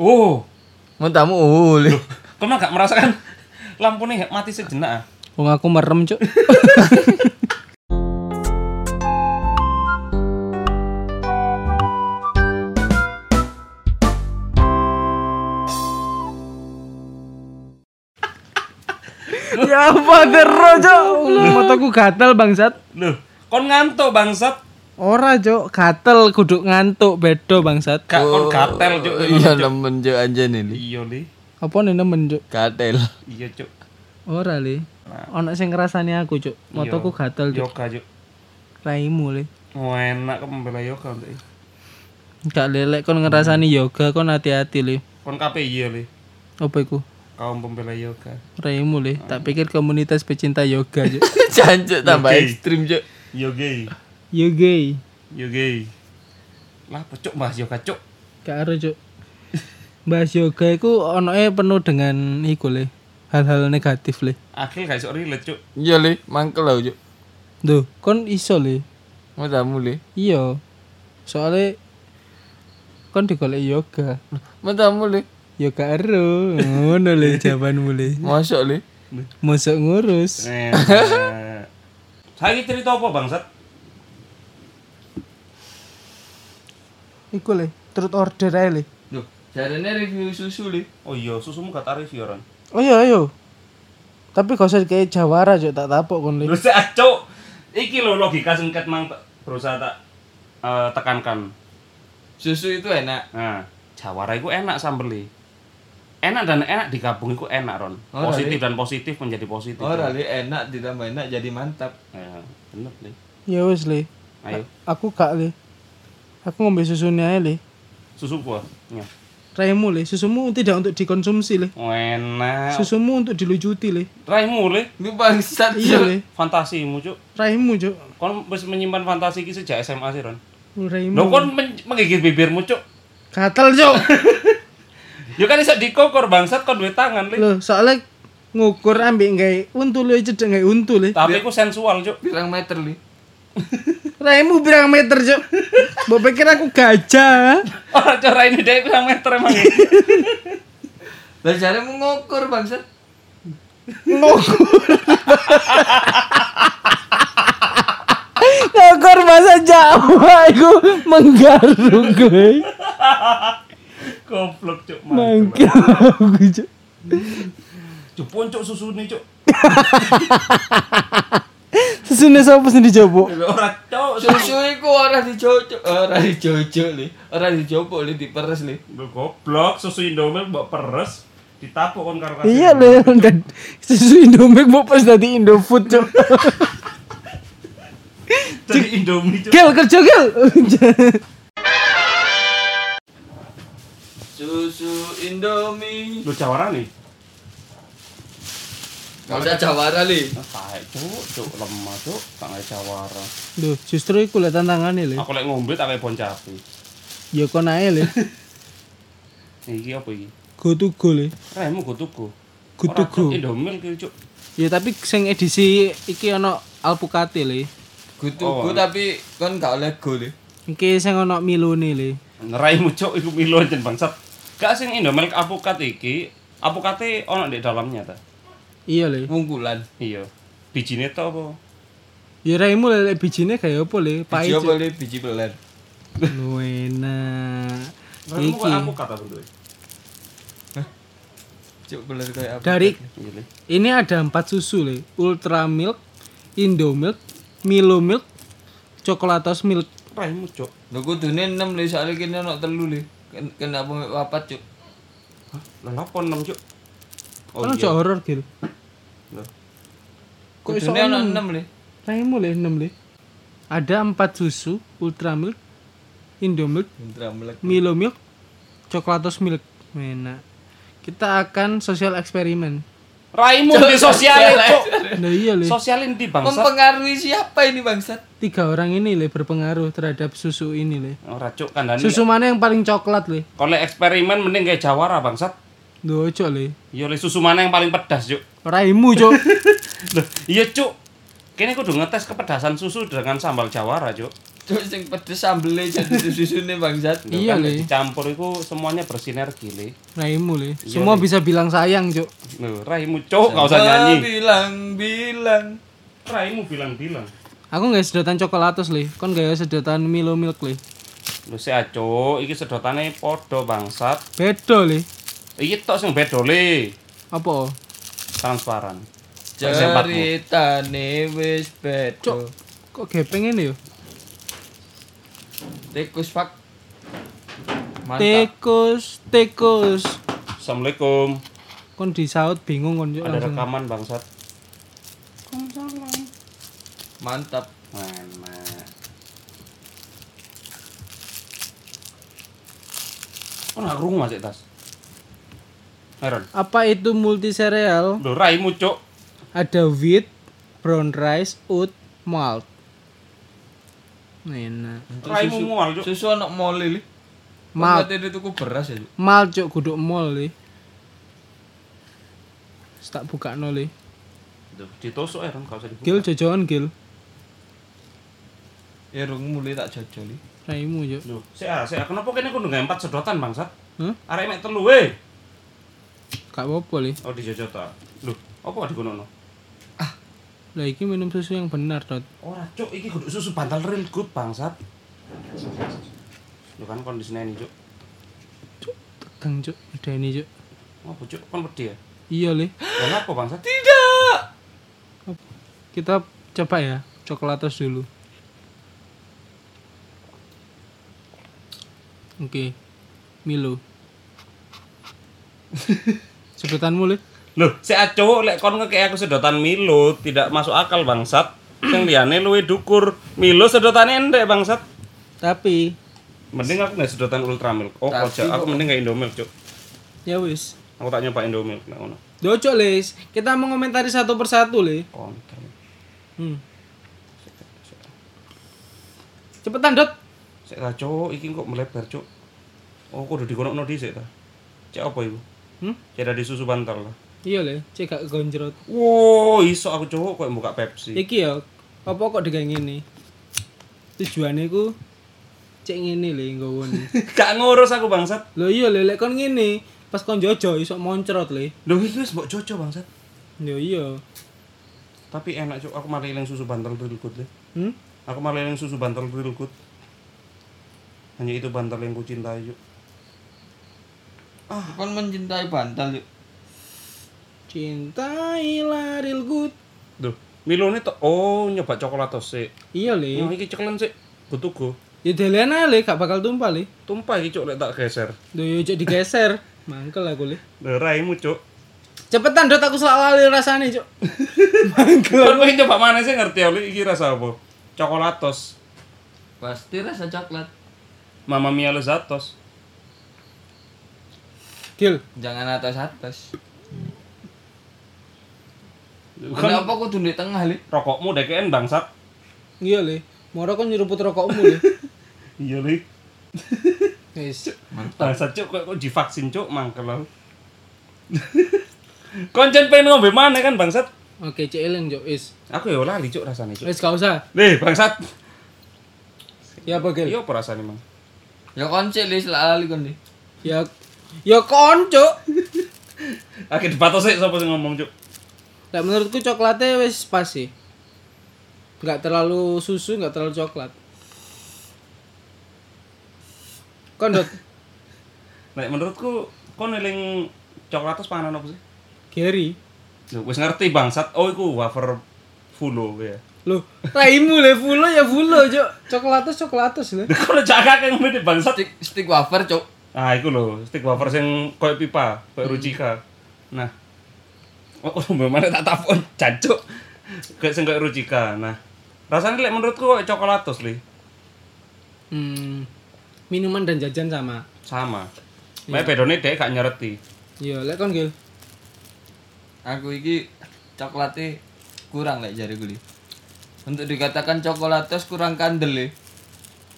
Oh, Mentamu oh le. kau mah gak merasakan lampunya mati sejenak ah? Wong aku merem, Cuk. ya apa terus, Cuk? Mataku gatel bangsat. Loh, kon ngantuk bangsat. Ora, Cuk. Gatel kudu ngantuk bedo bangsat. Gak kon gatel cuk. Iya nemen jo anjen ini. Iya li. Apa nih nemen, Cuk? Katel. Iya cuk. Ora, Le. Ono sing ngrasani aku, Cuk. Mataku gatel, Cuk. Yoga cuk. Raimu, Le. Oh, enak kok membela yoga untuk Gak lelek kon ngerasani yoga kon hati-hati le. Kon KPI ya li. Apa iku? Kaum pembela yoga. Raimu le. Tak pikir komunitas pecinta yoga aja. Jancuk tambah ekstrim jo. Yogi. Yoga. Yogi. Lah pecuk bahas yoga cuk. Gak ero cuk. Bahas yoga iku onoe penuh dengan iku le. Hal-hal negatif le. Akhil gak iso relate cuk. Iya le, mangkel lah jo. Duh, kon iso le. Mentamu le. Iya. Soalnya kon digolek yoga. Mentamu le. Ya gak ero. Ngono le jawabanmu le. Masuk le. Mosok ngurus. Eh, Saya cerita apa bangsat? Iku le, turut order ae le. Loh, jarane review susu le. Oh iya, susumu gak tarif ya, Ron. Oh iya ayo. Tapi gak usah kayak jawara cuk tak tapok kon le. Lu sih cuk. Iki lo logika singkat mang berusaha tak eh, tekankan. Susu itu enak. Nah, Jawara itu enak sambeli. Enak dan enak digabung itu enak, Ron. Oh, Positif dan positif menjadi positif. Ora le enak ditambah enak jadi mantap. Ya, bener, Li. Ya wis le. Ayo, Aku gak le. Aku ngombe susunya le. susu gua. Ya. Raimu le, susumu tidak untuk dikonsumsi le. Oh, enak. Susumu untuk dilucuti le. Raimu, Le. Ini bangsat Iya le. Fantasimu, Cuk. Raimu cuk. Kon wis menyimpan fantasi iki sejak SMA sih, Ron. Raimu. Lo kon men- menggigit bibirmu, Cuk. gatel cuk. Ya kan iso dikokor bangsat kon duwe tangan, Le. Loh, soalnya ngukur ambek gawe untu le cedek gawe untu le. Tapi iku sensual, Cuk. Pirang meter li. Raimu berapa meter cuk? Mbok pikir aku gajah. Ora cara ini dek pirang meter emang. Lah jare mau ngukur bangsat. Ngukur. Ngukur bahasa Jawa iku menggaruk gue. Goblok, Cuk. Mangkel aku cuk. Cuk, poncok susune, Cuk. Sesune sapa sing dicoba? Ora, Cuk. Susu iku ora dicocok, ora dicocok li. Ora dicopok li diperes li. Lu goblok, susu Indomie mbok peres, ditapuk kon karo kasih. Iya le, dan susu Indomie mau pas tadi Indofood cuk. Jadi Indomie, Cuk. Gel kerja gel. Susu Indomie. Lu jawara nih. Gak usah jawara li. Ah, taek, Cuk. Cuk, lemah, Cuk. Tak ngai jawara. Duh, justru iku lek tantangane le. Aku lek ngombe tak kayak boncapi. Ya kon ae le. Iki apa iki? Go to go le. Remu go tuku. Go to go. Indomie iki, Cuk. Ya tapi sing edisi iki ono alpukat le. Gutu Oh. gu tapi kon gak oleh go li. Iki sing ono milone le. Raimu, Cuk, iku milo jen bangsat. Gak sing Indomie apokat iki, apokate ono di dalamnya ta. Iya le. Wungkulan. Iya. Bijine to apa? Ya raimu le bijine kayak apa le? Pahit. Biji apa li? Biji peler. Lu enak. Iki apokat apa bentuknya? Cuk peler kayak apa? dari Iya, Le. ini ada empat susu le. Ultra milk, Indomilk, Milo milk, Coklatos milk. Raimu, Cuk. Lho kudune 6 li, soalnya kene ono telu li. Ken- Kenapa wapat cuk? Lah apa 6, Cuk? Oh Kan iya. horor gil. Loh. Kok iso enam? 6 li. Raimu le 6 le. Ada empat susu, Ultra milk, Indomilk, Indra melek. Milo milk, Coklatos milk. Enak. Kita akan sosial eksperimen. Raimu di sosialin, Cuk. Nah iya le. Sosialin di bangsat. Mempengaruhi siapa ini bangsat? Tiga orang ini le berpengaruh terhadap susu ini le. Ora, Cuk, kandhane. Susu mana yang paling coklat le? Kalau eksperimen mending kayak Jawara bangsat. Duh ojo le. Iya, le susu mana yang paling pedas, Cuk? Raimu cok. Loh, iya, Cuk. Kene kudu ngetes kepedasan susu dengan sambal Jawara, Cuk. Cuk sing pedes sambele jadi susu-susune bangsat. Lho, Iya, kan Le. dicampur itu semuanya bersinergi le Raimu le. Iya, Semua Le. bisa bilang sayang, Cuk. Loh, raimu cok gak usah Ah, nyanyi Bilang, bilang. raimu bilang-bilang Aku nggak sedotan coklatos le. Kon gak sedotan Milo Milk le. Lho sik aco, iki sedotane padha bangsat. Beda le. Iki tok sing beda le, Apa? transparan. Ceritane wis. Cuk. Kok gepeng ini yo? Tikus pak. Mantap. Tikus, tikus. Assalamualaikum. Kon disaut bingung kon Ada langsung. rekaman bangsat. Mantap. Mana? Oh, nggak kerungu masih tas. Heran. Apa itu multi sereal? Lho raimu cok. Ada wheat, brown rice, oat, malt. Enak. Raimu mual cok. Susu anak mole li. Malt. Malt. itu tuku beras ya. Cuk. Malt cuk guduk mall. Wis Tak buka le. Duh, Ditusuk heran gak usah dibuka. Gil jojoan gil. Ya rung mulai tak jajali. Raimu cuk. Lho, sik ah, sik ah. kenapa kene kudu gawe empat sedotan bangsat? Hah? Arek mek telu we. Gak apa-apa le. Oh dijojot ta. Lho, apa gak digunono? Lah iki minum susu yang benar, Dot. Ora cuk, iki kudu susu bantal real good bangsat. Lho kan kondisinya ini cuk. Tegang cuk, udah ini cuk. Apa cuk? Kan wedi ya? Iya le. Kenapa bangsat? Tidak. Kita coba ya, coklatos dulu. Oke. Milo. Sebutanmu le. Loh, si aco lek kon ngekek aku sedotan Milo tidak masuk akal bangsat. Sing liyane luwe dukur. Milo sedotane endek bangsat. Tapi Mending aku nggak sedotan Ultramilk. Oh, kocak. Aku kok- mending nggak Indomilk, Cuk. ya wis. Aku tak nyoba Indomilk nek ngono. Dojo les, kita mengomentari satu persatu le. Kontol. Hmm. Cepetan dot. Sik ta, Cuk, iki kok melebar, Cuk. Oh, kudu dikonokno dhisik ta. Cek apa iku? Hmm? Cek dari susu bantal lah. Iya le, cek gak gonjrot. Wow, iso aku Cuk kok buka Pepsi. Iki ya, apa kok digawe ngene? Tujuane ku cek ngene le nggowo. Gak ngurus aku bangsat. Lho iya le, lek kon ngene, pas kon jojo iso moncrot le. Lho iki wis mbok jojo bangsat. Yo iya. Tapi enak Cuk, aku malah eling susu bantal real good le. Hmm? Aku malah eling susu bantal real good. Hanya itu bantal yang ku cintai, Cuk. Kon mencintai bantal yuk. Cintailah real good. Duh, Milo ini to oh nyoba coklatos sih. Iya le. Yang iki ceklen sih. Butuh Ya delen ae le, gak bakal tumpah le. Tumpah iki cuk lek tak geser. Lho yo cek digeser. Mangkel aku. Lho raimu cuk. Cepetan dot aku selalu lali rasane, Cuk. Kan kowe coba mana sih ngerti oli iki rasa apa? Coklatos. Pasti rasa coklat. Mama Mia Lezatos. Gil, Jangan atas atas. Kan Kenapa aku di tengah li? rokokmu dekeken bangsat. iya le. Moro kon nyeruput rokokmu le. Iya li. Wis. Bangsat cuk kok kok divaksin cuk mangkel aku. Koncen pengen ngombe mana kan bangsat? Oke, cek eling, Cuk. Wis. Aku ya lali cuk rasane cuk. Wis gak usah. Nih bangsat. Ya apa, Gil? Iya apa rasane mang? Ya konci li selalu kon li. Ya ya kon, Cuk. Akhir dipatos sih sapa sing ngomong cuk. Lah menurutku coklatnya wis pas sih. Enggak terlalu susu, enggak terlalu coklat. Kondot, Nek menurutku kon eling coklatos panganan apa sih? Gary. Loh, wis ngerti bangsat. Oh, iku wafer fulo ya. Loh, raimu le fulo ya fulo, Cuk. Coklatus coklatus le. Kok jaga kayak ngene bangsat. Stick wafer cok. Ah, iku lho, stick wafer sing koyo pipa, koyo Rucika. Nah. Oh, mana tak tapon jancuk. Kayak sing koyo Rucika. Nah. Rasanya lek menurutku koyo coklatos li. Hmm. Minuman dan jajan sama. Sama. Mek bedone dhek gak nyereti. Iya, lek kon, Gil. Aku iki coklatnya kurang lek jari gue. Untuk dikatakan coklatos kurang kandel li.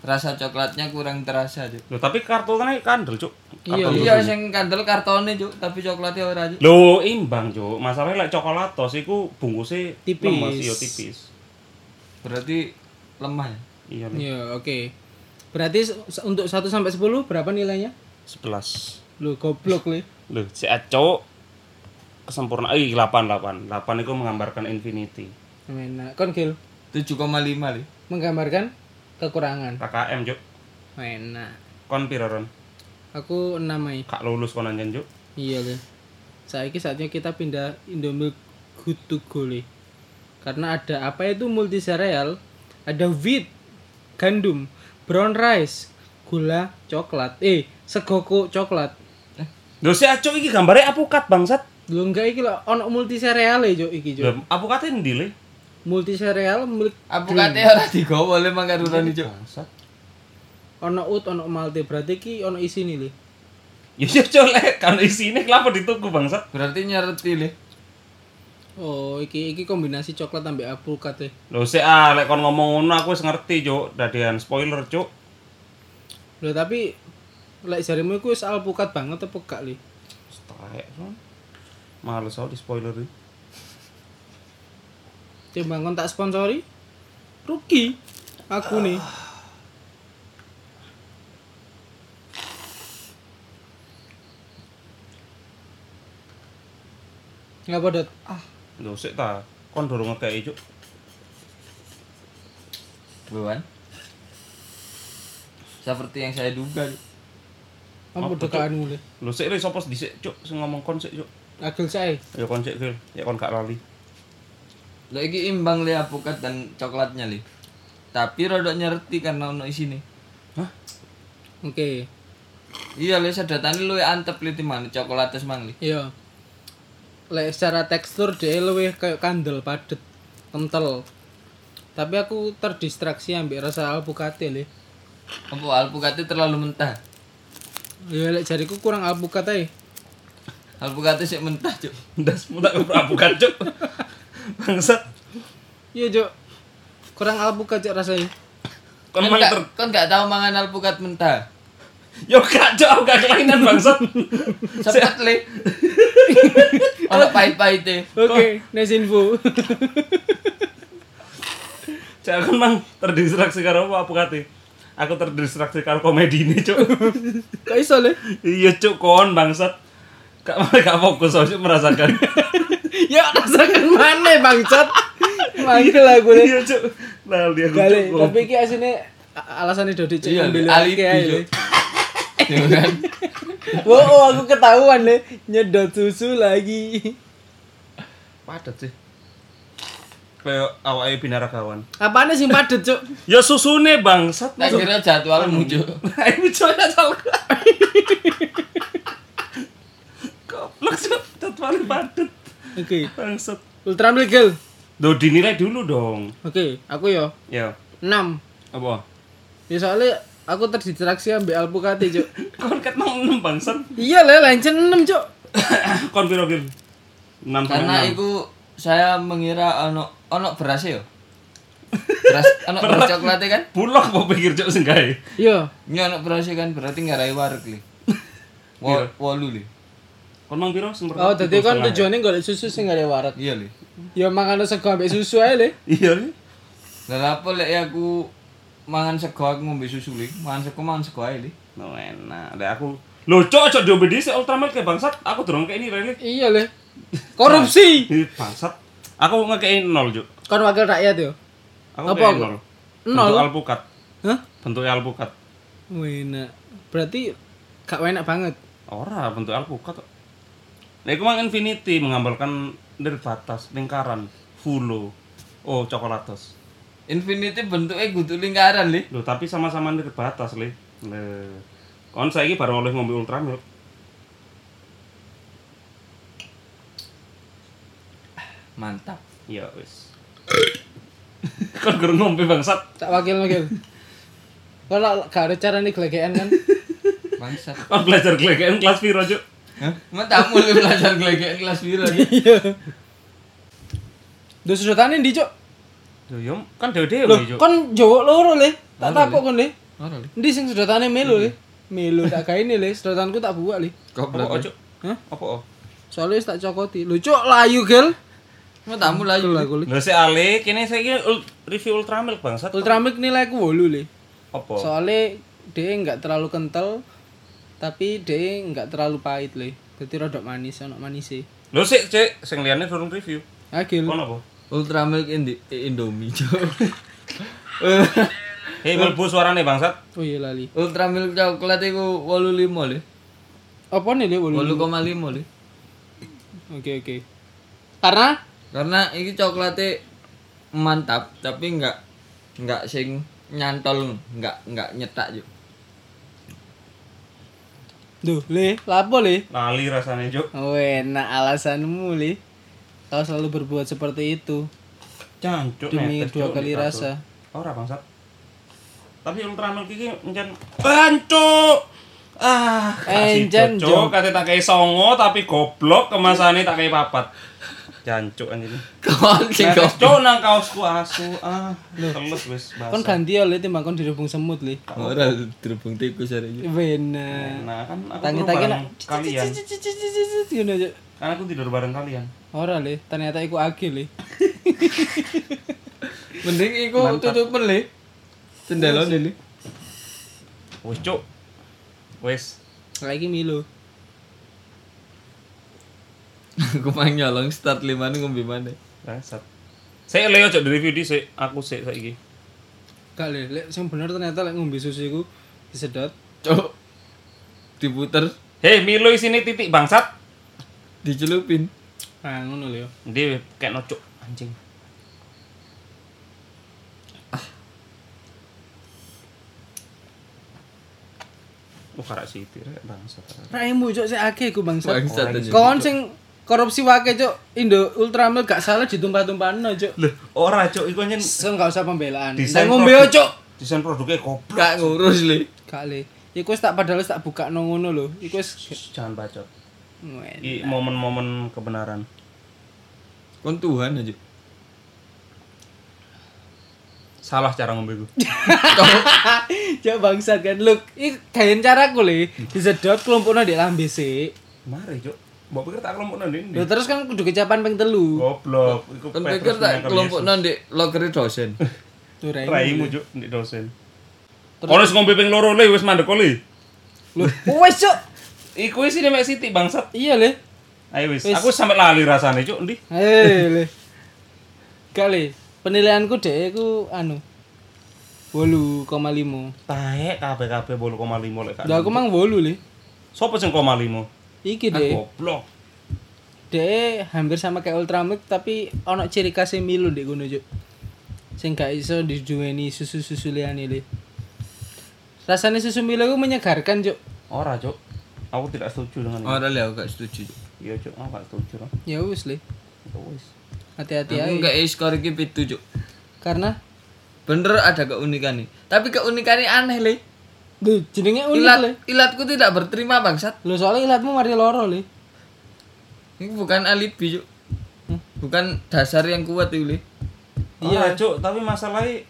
Rasa coklatnya kurang terasa cok. Loh, tapi kartonnya kandel, Cuk. Iya, Iya sing kandel kartone cok, tapi coklatnya ora cok. Loh, imbang, Cuk. Masalahnya lek coklatos iku bungkusnya Tipis. lemes, iya tipis. Berarti lemah ya. Iya, Le. Ya, oke. Berarti se- untuk 1 sampai 10 berapa nilainya? 11. Lu goblok le. Loh, si Aco kesempurnaan eh 8 8. 8 itu menggambarkan infinity. Enak. Kon Gil 7,5 li. menggambarkan kekurangan. KKM, Cuk. Enak. Kon piro, Ron? Aku 6 ai. Kak lulus kon anjen, Cuk. Iya le. Saiki saatnya kita pindah Indomilk Good to Go le. Karena ada apa itu multi sereal, ada wheat, gandum, brown rice, gula, coklat, eh segoko coklat. Loh, si Aco iki gambare apukat bangsat. Lho enggak iki lho ono multi sereal e, Cuk, iki, Cuk. Apukate endi, Le? Multi sereal milik Apa kate ora digowo le mangkar urani cuk. Ono ut, ono malte, berarti iki ono isine le. Ya ya Cuk, Le, kan isine kenapa dituku bangsat? Berarti nyereti le. Oh, iki iki kombinasi coklat ambek alpukat e. Loh, si ah, lek kon ngomong ngono aku wis ngerti, Cuk. Dadean spoiler, Cuk. Lho tapi lek jarimu iku wis alpukat banget apa gak le? Stek, Ron. Males aku di spoiler iki. Coba kon tak sponsori. Rugi. Aku nih. Ngapa dot? Ah, Loh, sik ta. Kon dorong ngekei, Cuk. Buan. Seperti yang saya duga. Apa dekaanmu le? Loh, sik le sapa dhisik, Cuk, sing ngomong kon sik, Cuk. Agil sae. Ya kon sik, Gil. Ya kon gak lali. Lah iki imbang le apukat dan coklatnya li. Tapi rodok nyereti karena ono isine. Hah? Oke. Iya le sedatane luwe antep li timbang coklat mang li. Iya. Lek secara tekstur dia luwih kayak kandel padet, kental. Tapi aku terdistraksi ambek rasa alpukate le. Apa alpukate terlalu mentah. Ya lek jariku kurang alpukat ae. Alpukate sik mentah, Cuk. Ndasmu tak apukat, Cuk. Bangsat. Iya, Jok. Kurang alpukat Cok rasanya. Kon mang gak, kon gak tahu mangan alpukat mentah. Yo gak, Cuk, aku gak kelainan bangsat. Cepet le. Ono pahit-pahite. Oke, next info. Aku mang terdistraksi karo apa apukate. Aku terdistraksi karo komedi ini, Cuk. Kok iso le? iya, Cuk, kon bangsat. Gak gak fokus aku merasakan. ya rasakan mana bangsat. Manggil le. Iya, aku, Gale, Cuk. tapi iki asine alasannya Dodi cek Iya, ngambil alibi, kayak Cuk. le. Ya kan? Oh, aku ketahuan le nyedot susu lagi. Padet sih. Kayak awake binaragawan. Apaan sih padet, Cuk? Ya susune bangsat. Tak kira jadwalmu, Cuk. Ayo coba salah. Goblok Cuk, jadwal padet. Oke. Bangsat. Ultramilk Gel. Do dinilai dulu dong. Oke, aku yo Ya, 6. apa? Ya soalnya aku terdistraksi ambil alpukate, Cuk. Kon ket mau 6 bangsat. iya le, lancen 6, Cuk. Kon piro Gil? 6 Karena itu saya mengira ono ono beras yo. Beras ono beras coklatnya kan? bulok mau pikir cok sing gawe. Iya. Ini ono beras kan berarti ngarai wareg li. Wo, wolu li. Kon mang piro sing pertama? Oh, dadi kan tujuannya golek susu sing gak ada warak. Iya li. Ya mangan sego ambek susu ae le. Iya. Ri. Lah apa lek ya aku mangan sego aku ngombe susu li. Mangan sego mangan sego ae li. No enak. Lek aku Lho, cok, cok diombe dhisik Ultramark kayak bangsat. Aku durung kayak ini rene. Iya le. Korupsi. Ih, bangsat. Aku ngekei 0, Cuk. Kon wakil rakyat yo. Aku Apa aku? 0. Nol? Bentuk alpukat. Hah? Bentuknya alpukat. Wena. Berarti gak enak banget. Ora, bentuk alpukat kok. Nah, itu mang infinity menggambarkan dari batas lingkaran fulo. Oh, coklatos. Infinity bentuknya kudu lingkaran li. Loh, tapi sama-sama dari batas, Le. Le. Kon saiki baru oleh ngombe ultramilk. Mantap. Ya wis. Kon guru ngombe bangsat. Tak wakil wakil. Kalau gak ada cara nih gelegean kan? Bangsat. Kon belajar gelegean kelas piro, Cuk? Emang tak mulai belajar gelegean kelas biru lagi. Iya. Duh sudutannya di cok. Loh, yo kan dhewe-dhewe, Loh, Cuk. kon Jawa loro le. Tak takok kon le. Ora li. Ndi sing sudutane melu le. Melu tak gawe le, sudutanku tak buak le. Goblok. Cuk? Hah? Apa? Soalnya wis tak cokoti. Lho cok layu gel. Mau tamu lah li. Lho sik ale kene saiki review Ultramilk bangsat. Ultramilk nilai aku 8 li. Apa? Soalnya dia nggak terlalu kental tapi dia nggak terlalu pahit li. Jadi rodok manis, ono manis sih. Lho sik cek sing liyane durung review. Agil. Kon apa? Ultramilk Indi eh, Indomie. Hei mlebu suarane bangsat. Oh iya lali. Ultramilk coklat iku 85 lho. Apa nih dia 8? 8,5 lho. Oke oke. Karena Karena iki coklatnya mantap tapi enggak enggak sing nyantol, enggak enggak nyetak Cuk. Duh, le, lapo le? Lali rasane, Cuk. Oh, enak alasanmu, le. Kau selalu berbuat seperti itu Jancuk demi netes, dua Cuk, kali rasa. Ora bangsat. Tapi Ultramilk iki encen Bancuk. Ah, Encen, cuk, Jok. kate tak kei songo tapi goblok kemasane tak kei papat. Jancuk anjing. Kon sing cuk nang kaosku asu. Ah, teles wis Kon basah. ganti ya le timbang kon dirubung semut le. ora dirubung tikus hari ini. Bener. Nah, kan aku Tangi-tangi tidur nak bareng kalian. Ngono aja. Kan aku tidur bareng kalian. Ora le, ternyata iku agil le. Mending iku tutupen le. Cendelone le. Wis cuk. Wis. Lagi Milo. Aku main nyolong start 5 nih ngombe mana. Bangsat. Saya Leo cok di review di sik aku sik saiki. Gak le, lek sing bener ternyata lek ngombe susu iku disedot. Cok. Diputer, Hei, Milo isine titik bangsat. dicelupin. Ah, ngono le yo. Dia kayak nocok anjing. Ah. Oh, karak siti rek bangsat. Raimu cok sik akeh iku bangsa. Bangsat aja. Kon sing korupsi wake cok Indo Ultramilk gak salah ditumpah-tumpahno cok. Loh, ora cok iku nyen Sen gak usah pembelaan. Desain ngombe cok. desain produknya goblok. Gak ngurus le. Gak le. Iku wis tak padahal wis tak buka nang ngono lho. Iku wis Jangan bacot. Iki momen-momen kebenaran. Kon Tuhan aja. Salah cara ngombe gue. Cok bangsat kan. Look, iki gayen caraku le. Disedot kelompokno di lambe sik. Mari, Cuk. Mbok pikir tak kelompok nang ndi? Lho terus kan kudu kecapan ping telu. Goblok. Iku Kon Petrus pikir tak kelompok nanti loker dosen. Raimu. Cuk, ndek dosen. Terus ngombe ping loro le wis mandek le. Loh, wes cok. Iku isine mek siti bangsat. Iya le. Ayo wis. Wis. Aku sampe lali rasane, Cuk. Ndi? Eh le. Gak le. Penilaianku deh iku anu. 8,5. Taek kabeh-kabeh 8,5 lek gak. Lah aku mang 8 le. Sopo sing 0,5? Iki Ah, deh. goblok. Deh hampir sama kayak Ultramilk tapi ono ciri khasnya Milo deh ngono juk. Sing gak iso diduweni susu-susu liyane le. Rasanya susu Milo itu menyegarkan juk. Ora, Cuk. Aku tidak setuju dengan itu. Ora le aku gak setuju. Iya, Cuk. Aku gak setuju. Ya wis le. Ya wis. Hati-hati Aku aja. gak skor iki pitu cuk. Karena Bener ada keunikan nih. Tapi keunikannya aneh le. Duh, jenenge unik Ilat le. ilatku tidak berterima bangsat. Lo soalnya ilatmu mari loro le. Ini bukan alibi cuk. Bukan dasar yang kuat itu le. Iya, Cuk, tapi masalahnya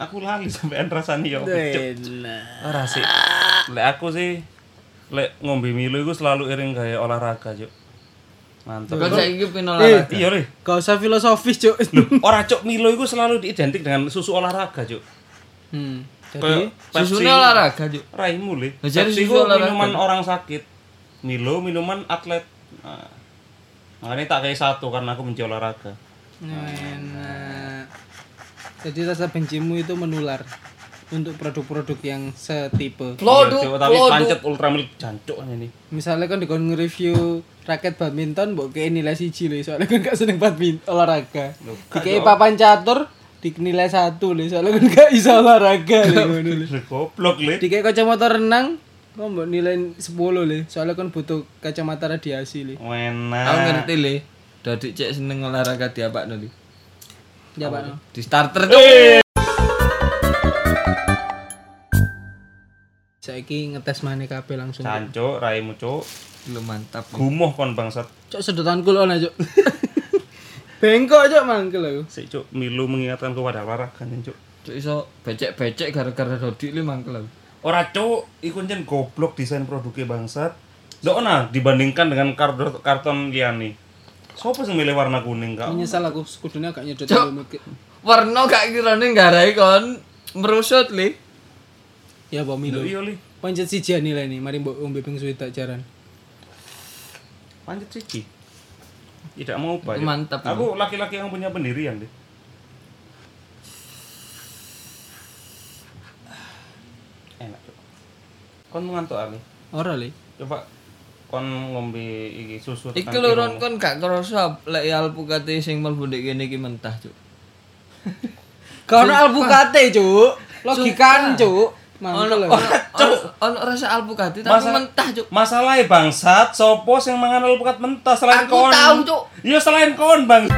aku lali sampean rasane ya opo, Cuk. Benar. Ora sih. Lek aku sih lek ngombe Milo iku selalu iring gaya olahraga, Cuk. Mantap. Kau saiki pin olahraga. Iya, Ri. Gak usah filosofis cuk. Ora Cuk, Milo iku selalu diidentik dengan susu olahraga, Cuk. Hmm. Jadi Kayak. Susunya olahraga cuk. Raimu le. Nah, jadi Pepsi susu minuman orang sakit. Milo minuman atlet. Nah, makanya tak kayak satu karena aku benci olahraga. enak. Jadi rasa bencimu itu menular untuk produk-produk yang setipe. Produk, Iya, Cuk, tapi produk. pancet ultramilk jancuk ini. Misalnya kan dikon nge-review raket badminton mbok kayak nilai siji lho soalnya kan gak seneng badminton olahraga. Dikei yo. papan catur dinilai satu lho soalnya kan gak iso olahraga lho lho. Lho, Goblok le. Dikei kacamata renang kok mbok nilai 10 lho soalnya kan butuh kacamata radiasi lho. Wena. Aku ngerti le. Dadi cek seneng olahraga di apa nih? Ya Pak. Di starter cuk. Saiki ngetes maneh kabeh langsung. Jancuk, raimu cuk. Lu mantap. Gumuh kon bangsat. Cok sedotanku lho Cuk. Bengkok cok mangkel aku. Sik cuk, Milo mengingatkan kepada olahraga nih cuk. Cuk iso becek-becek gara-gara Dodi le mangkel aku. Ora cuk, iku jen goblok desain produknya bangsat. Ndok nah dibandingkan dengan karton karton liyane. Sopo sing milih warna kuning kak? Menyesal aku kudune agak nyedot Cok. ke- Warna gak kirane nggarai kon merusut li. Ya apa Milo. Iya li. Pancet siji nilai nih, mari mbok ombe ping suwi tak jaran. Panjat siji. Tidak mau ya. mantap, Aku laki-laki yang punya pendirian deh. Enak tuh. Kon ngantuk ali. Ora le. Coba kon ngombe iki susu. Iki loron kon gak kerasa lek alpukate sing mlebu ndek kene iki mentah, Cuk. Kau ono alpukate, Cuk. Logikan, Cuk. Mangkel. ono ono- rasa alpukate tapi Masa- mentah, Cuk. Masalahnya bangsat, sopo sing mangan alpukat mentah selain Aku kon. tahu, Cuk. Iya selain kon, Bang.